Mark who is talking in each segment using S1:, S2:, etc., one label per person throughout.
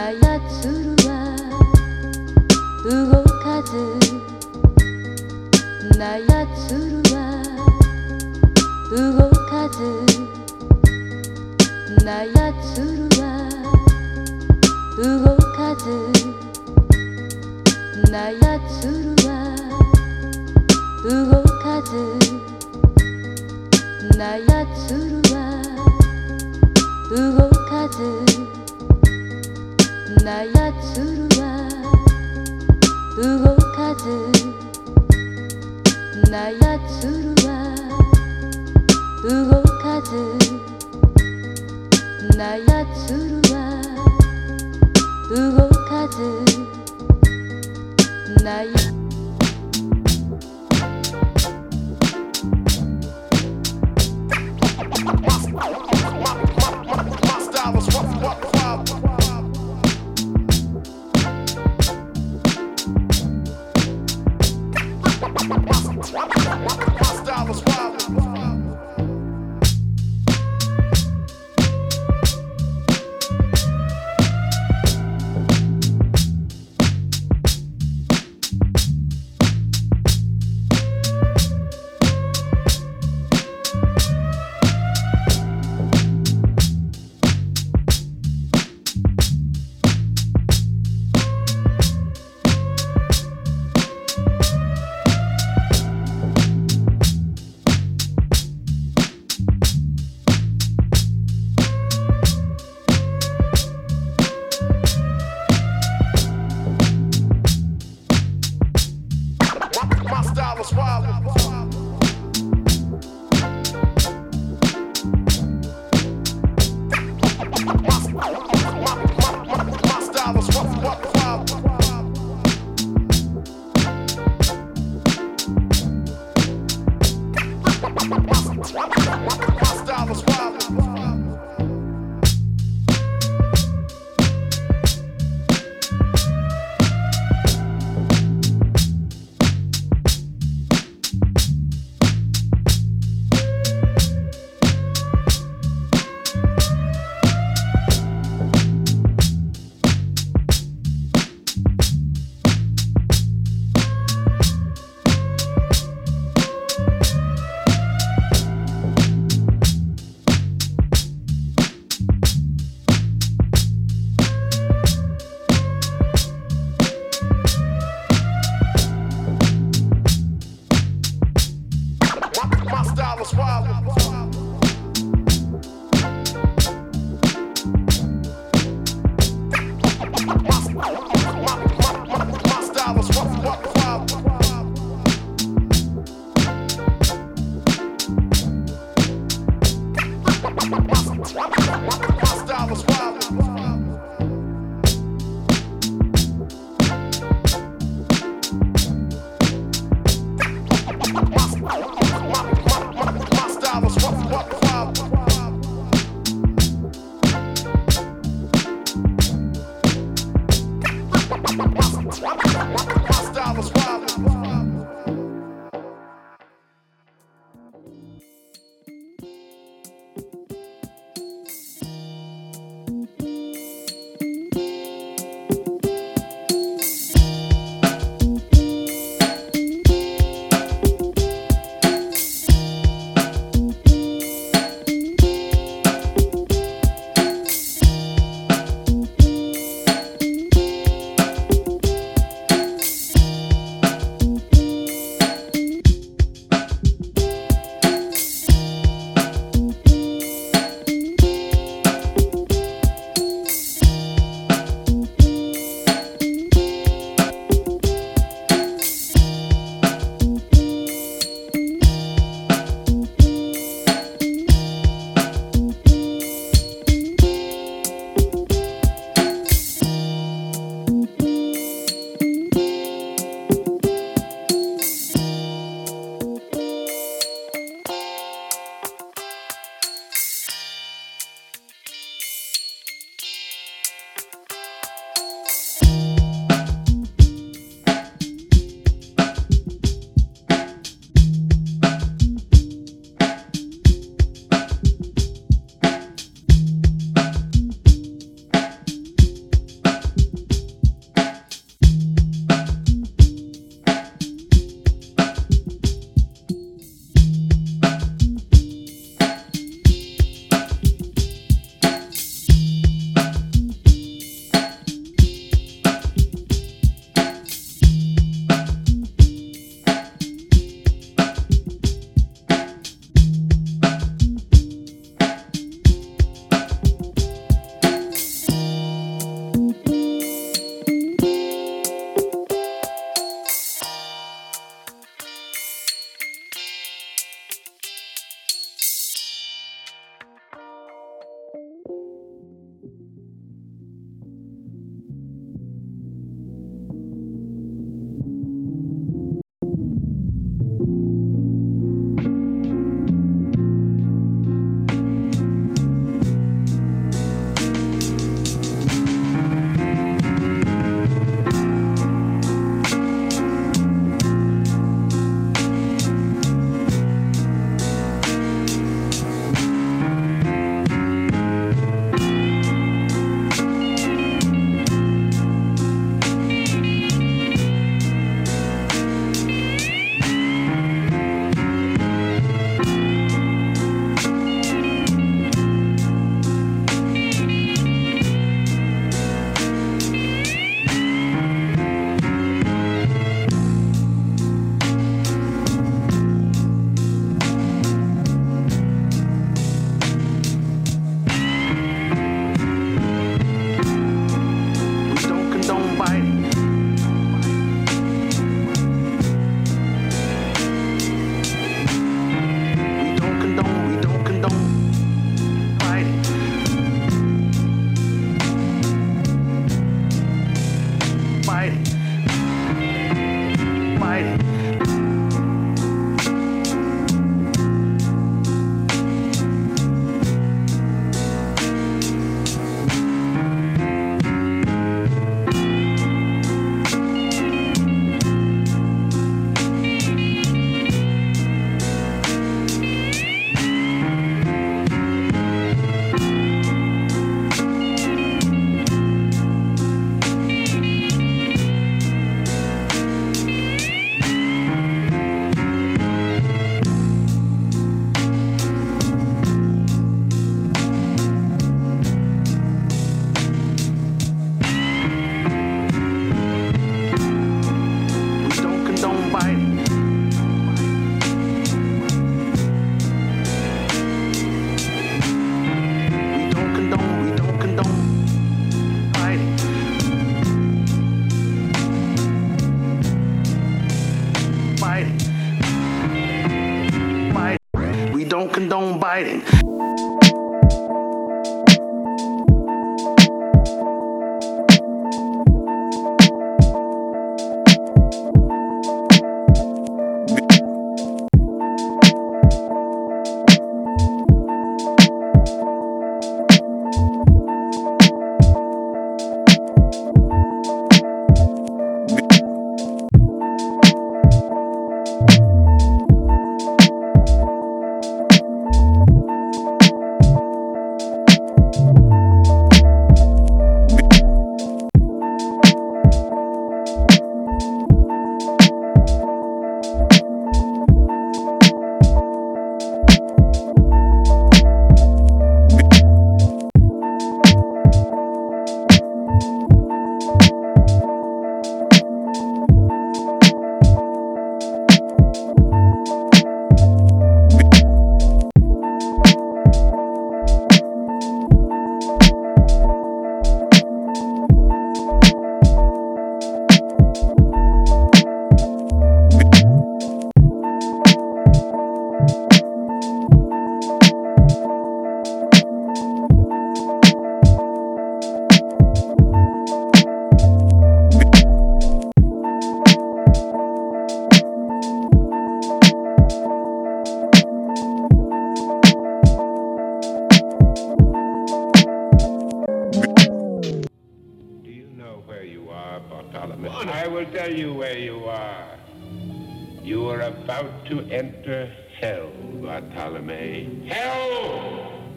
S1: たやつるは動かずなやつるは動かずなやつるは動かずなやつるは動かずなやつるは動かずなやつは動かずなやつは動かずなやつは動かずなやつ dollars problems.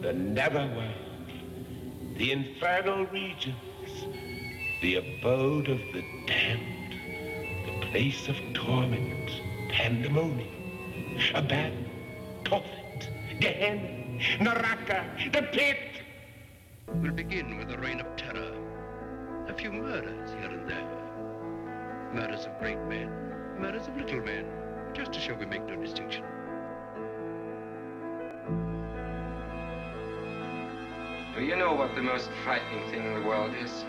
S2: The netherworld, the infernal regions, the abode of the damned, the place of torment, pandemonium, Abaddon, Tophet, Gehenna, Naraka, the pit.
S3: We'll begin with a reign of terror. A few murders here and there. Murders of great men, murders of little men, just to show we make no distinction.
S4: Do you know what the most frightening thing in the world is?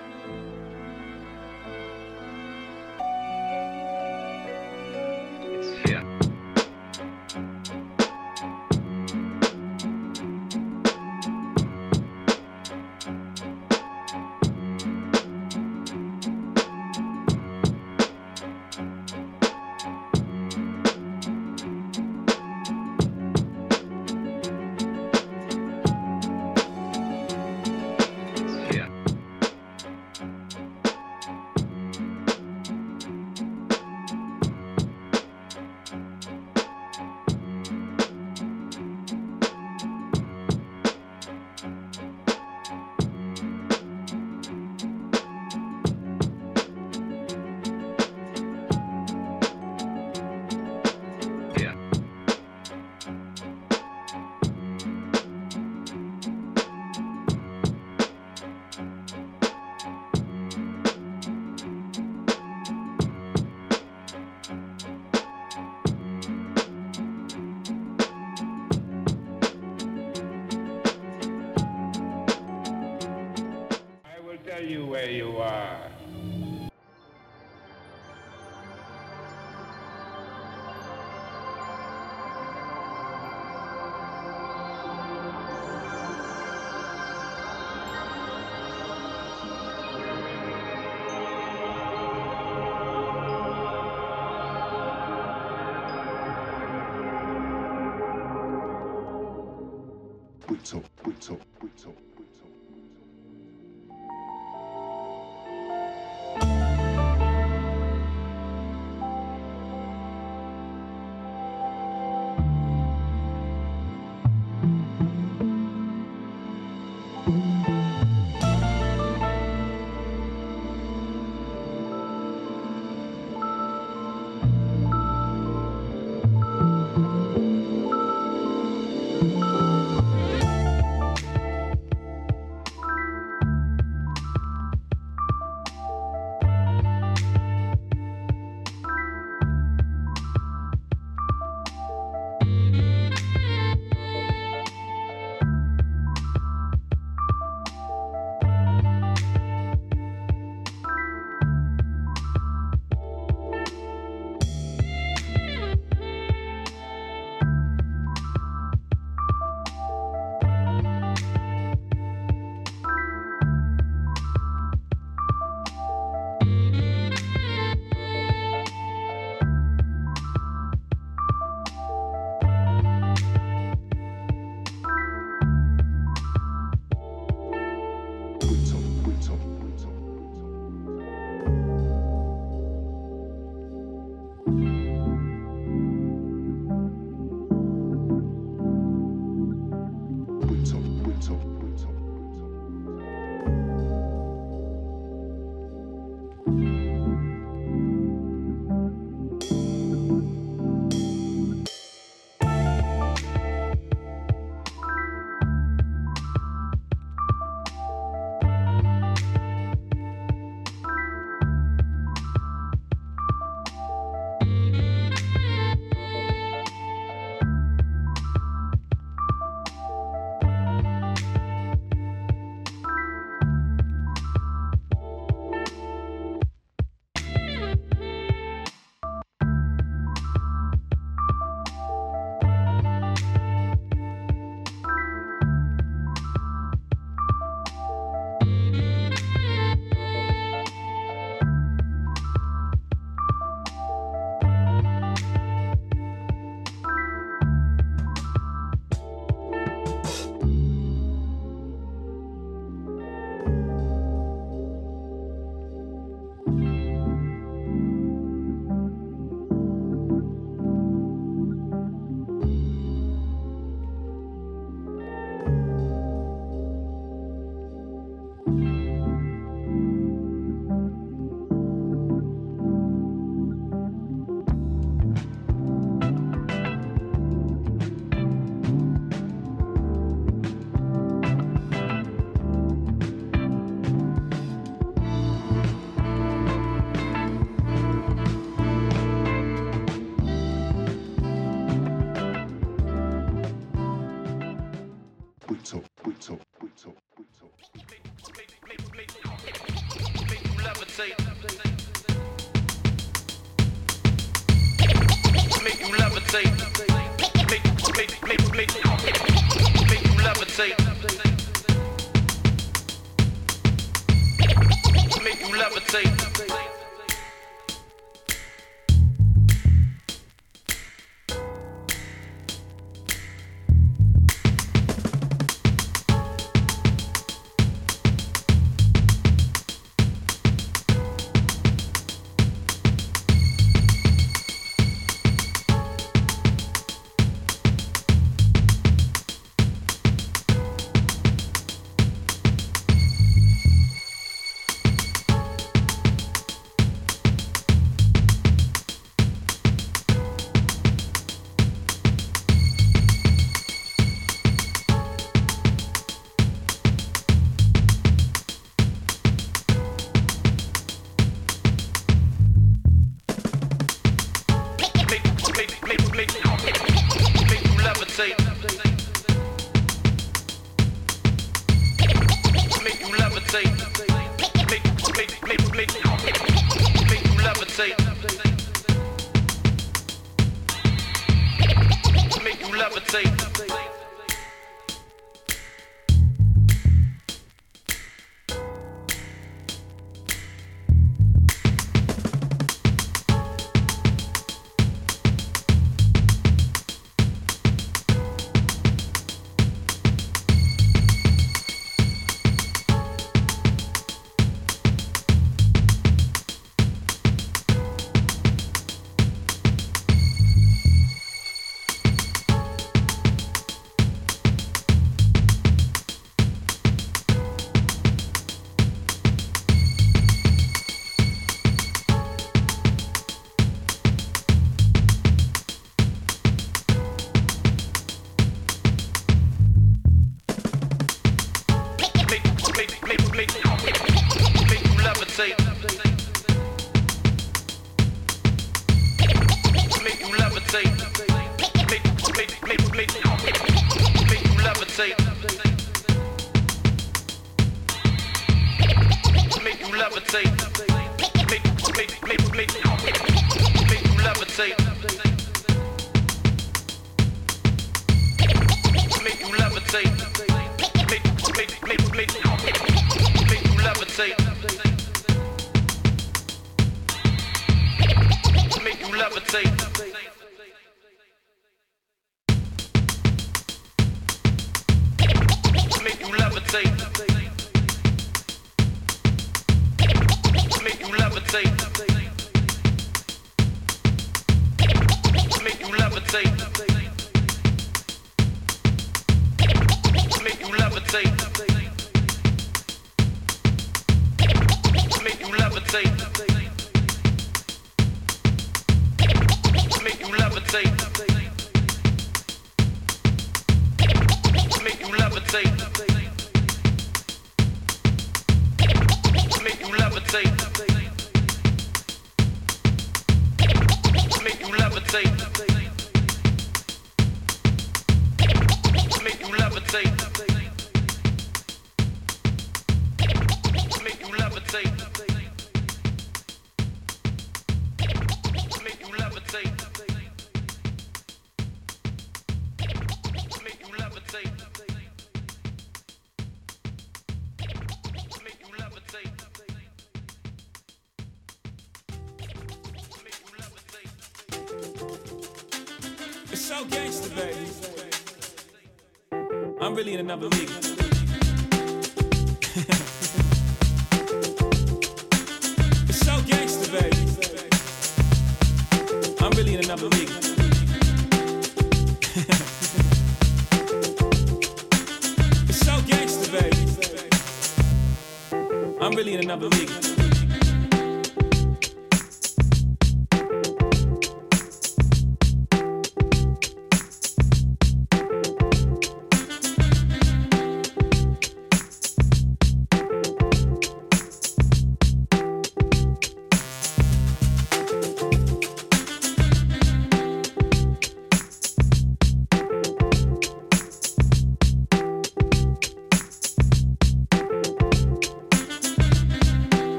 S5: I'm really in another league.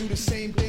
S6: Do the same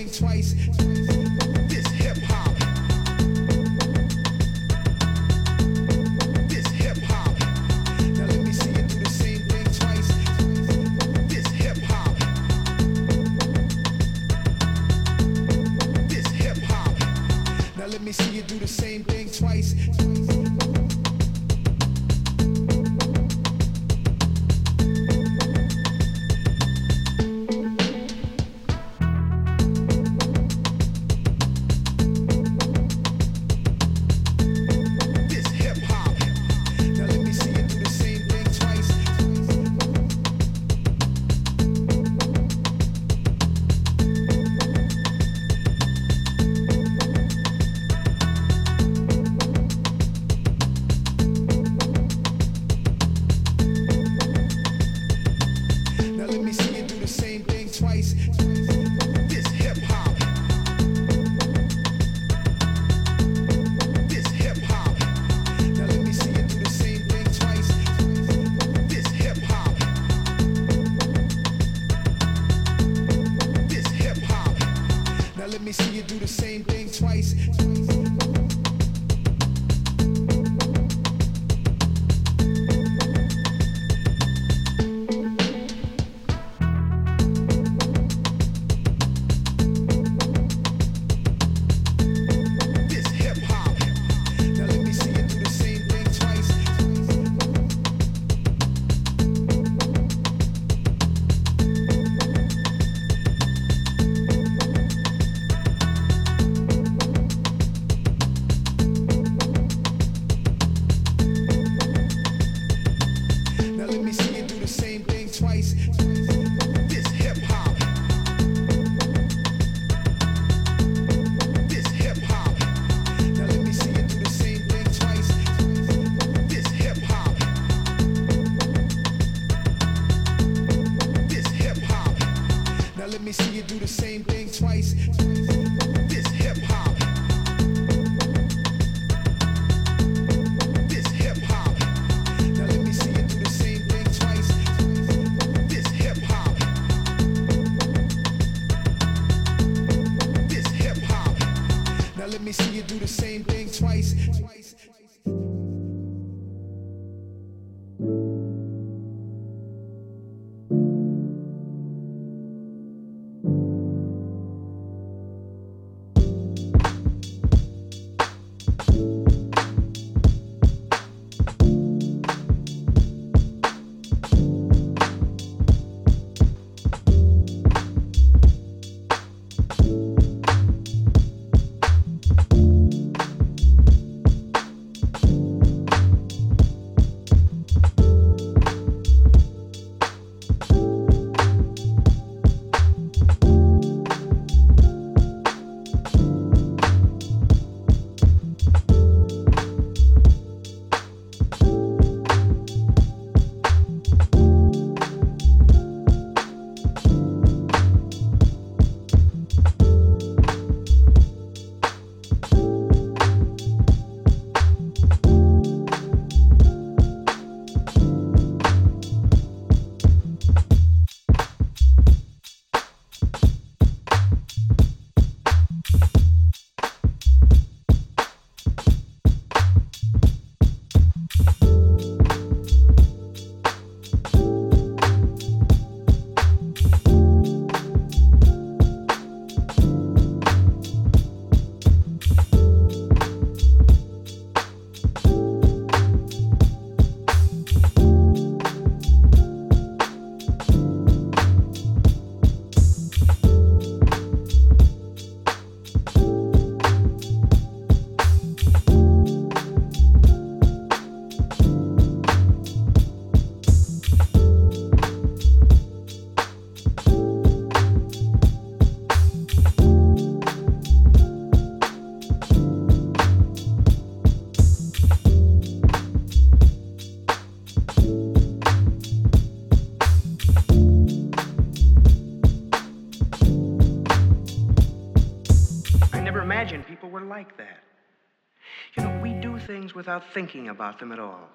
S7: things without thinking about them at all.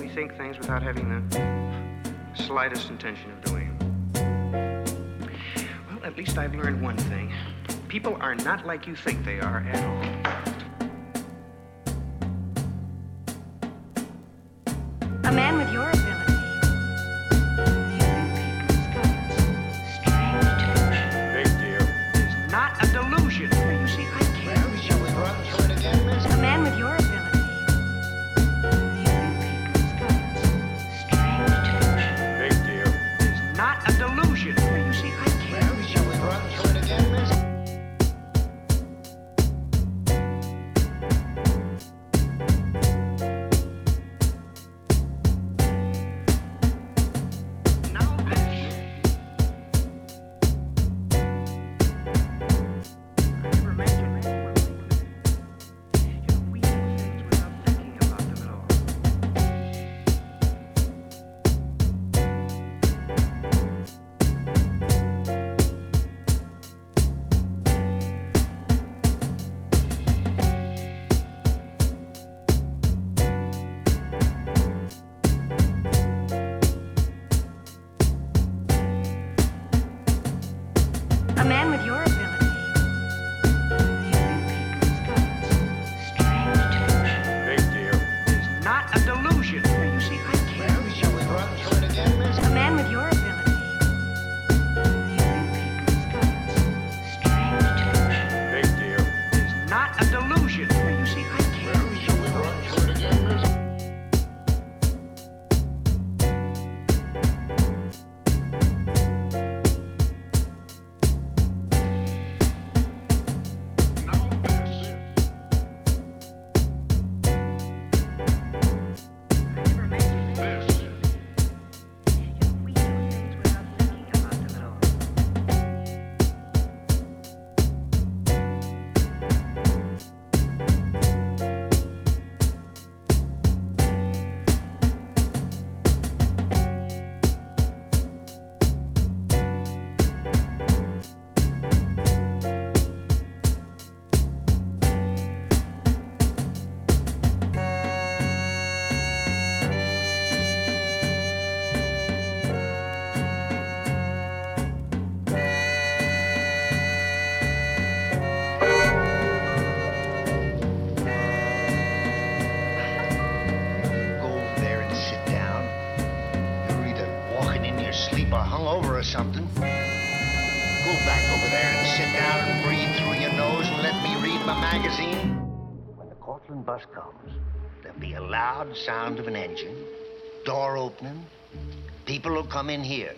S7: We think things without having the slightest intention of doing them. Well, at least I've learned one thing people are not like you think they are at all.
S8: Door opening. People will come in here.